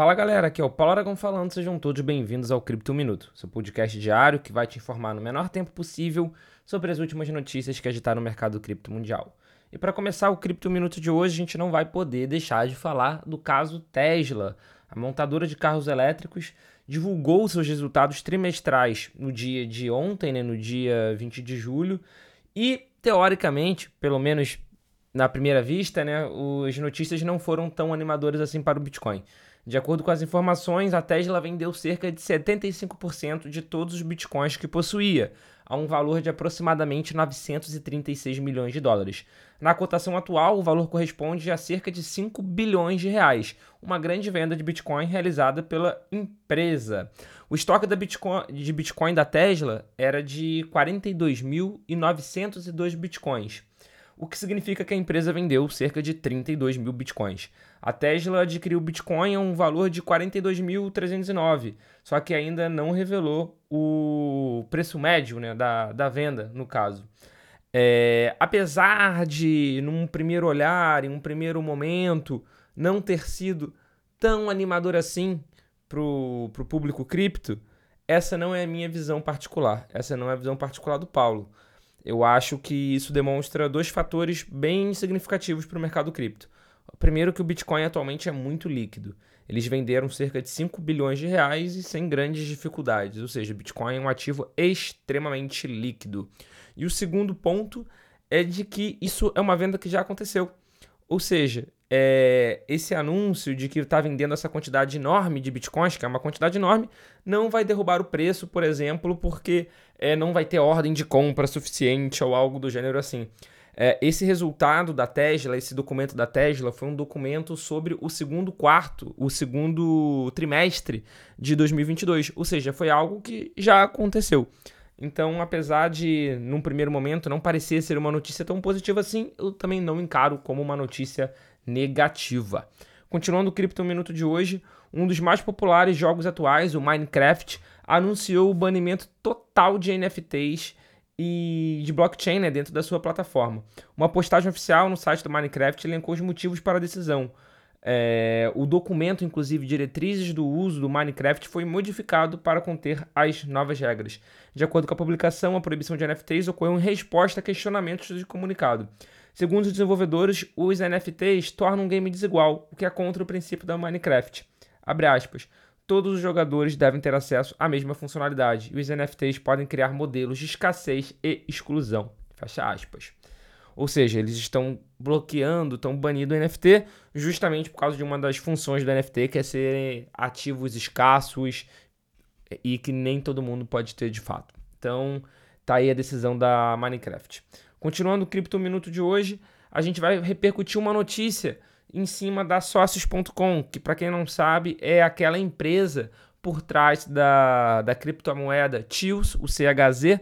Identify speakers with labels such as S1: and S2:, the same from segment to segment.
S1: Fala galera, aqui é o Paulo Aragão falando, sejam todos bem-vindos ao Cripto Minuto, seu podcast diário que vai te informar no menor tempo possível sobre as últimas notícias que agitaram o mercado cripto mundial. E para começar o Cripto Minuto de hoje, a gente não vai poder deixar de falar do caso Tesla. A montadora de carros elétricos divulgou seus resultados trimestrais no dia de ontem, né, no dia 20 de julho, e teoricamente, pelo menos na primeira vista, né, as notícias não foram tão animadoras assim para o Bitcoin. De acordo com as informações, a Tesla vendeu cerca de 75% de todos os bitcoins que possuía, a um valor de aproximadamente 936 milhões de dólares. Na cotação atual, o valor corresponde a cerca de 5 bilhões de reais, uma grande venda de Bitcoin realizada pela empresa. O estoque Bitcoin, de Bitcoin da Tesla era de 42.902 Bitcoins o que significa que a empresa vendeu cerca de 32 mil bitcoins. A Tesla adquiriu Bitcoin a um valor de 42.309, só que ainda não revelou o preço médio né, da, da venda, no caso. É, apesar de, num primeiro olhar, em um primeiro momento, não ter sido tão animador assim para o público cripto, essa não é a minha visão particular. Essa não é a visão particular do Paulo. Eu acho que isso demonstra dois fatores bem significativos para o mercado cripto. Primeiro que o Bitcoin atualmente é muito líquido. Eles venderam cerca de 5 bilhões de reais e sem grandes dificuldades, ou seja, Bitcoin é um ativo extremamente líquido. E o segundo ponto é de que isso é uma venda que já aconteceu. Ou seja, é, esse anúncio de que está vendendo essa quantidade enorme de bitcoins, que é uma quantidade enorme, não vai derrubar o preço, por exemplo, porque é, não vai ter ordem de compra suficiente ou algo do gênero assim. É, esse resultado da Tesla, esse documento da Tesla, foi um documento sobre o segundo quarto, o segundo trimestre de 2022, ou seja, foi algo que já aconteceu. Então, apesar de, num primeiro momento, não parecer ser uma notícia tão positiva assim, eu também não encaro como uma notícia negativa. Continuando o Cripto Minuto de hoje, um dos mais populares jogos atuais, o Minecraft, anunciou o banimento total de NFTs e de blockchain né, dentro da sua plataforma. Uma postagem oficial no site do Minecraft elencou os motivos para a decisão. É, o documento, inclusive, diretrizes do uso do Minecraft foi modificado para conter as novas regras. De acordo com a publicação, a proibição de NFTs ocorreu em resposta a questionamentos de comunicado. Segundo os desenvolvedores, os NFTs tornam um game desigual, o que é contra o princípio da Minecraft. Abre aspas. Todos os jogadores devem ter acesso à mesma funcionalidade, e os NFTs podem criar modelos de escassez e exclusão. Fecha aspas. Ou seja, eles estão bloqueando, estão banindo o NFT justamente por causa de uma das funções do NFT, que é serem ativos escassos e que nem todo mundo pode ter de fato. Então, tá aí a decisão da Minecraft. Continuando o Cripto Minuto de hoje, a gente vai repercutir uma notícia em cima da Sócios.com, que para quem não sabe é aquela empresa por trás da, da criptomoeda TIOS, o CHZ,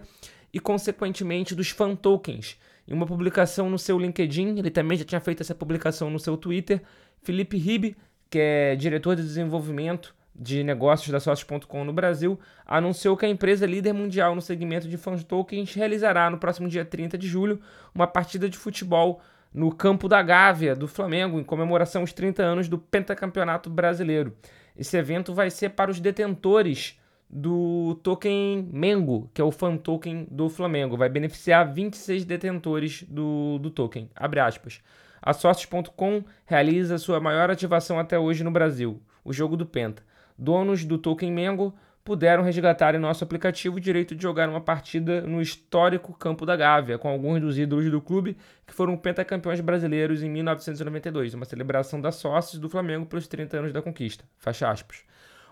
S1: e consequentemente dos fan tokens em uma publicação no seu LinkedIn, ele também já tinha feito essa publicação no seu Twitter. Felipe Ribe, que é diretor de desenvolvimento de negócios da Sócios.com no Brasil, anunciou que a empresa líder mundial no segmento de fãs tokens realizará no próximo dia 30 de julho uma partida de futebol no campo da Gávea do Flamengo, em comemoração aos 30 anos do pentacampeonato brasileiro. Esse evento vai ser para os detentores do token Mengo, que é o fan token do Flamengo. Vai beneficiar 26 detentores do, do token. Abre aspas. A Sortes.com realiza sua maior ativação até hoje no Brasil, o jogo do Penta. Donos do token Mengo puderam resgatar em nosso aplicativo o direito de jogar uma partida no histórico Campo da Gávea, com alguns dos ídolos do clube que foram pentacampeões brasileiros em 1992, uma celebração da sócios do Flamengo pelos 30 anos da conquista. Fecha aspas.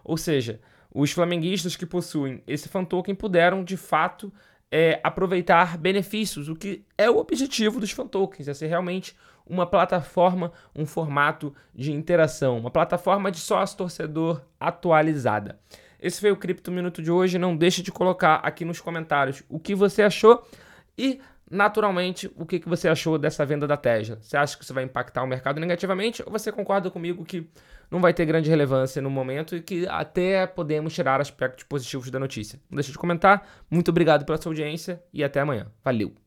S1: Ou seja, os flamenguistas que possuem esse fan token puderam, de fato, é, aproveitar benefícios, o que é o objetivo dos fan tokens, é ser realmente uma plataforma, um formato de interação, uma plataforma de sócio-torcedor atualizada. Esse foi o Cripto Minuto de hoje. Não deixe de colocar aqui nos comentários o que você achou e naturalmente, o que, você achou dessa venda da Tesla? Você acha que isso vai impactar o mercado negativamente ou você concorda comigo que não vai ter grande relevância no momento e que até podemos tirar aspectos positivos da notícia? Não deixe de comentar. Muito obrigado pela sua audiência e até amanhã. Valeu!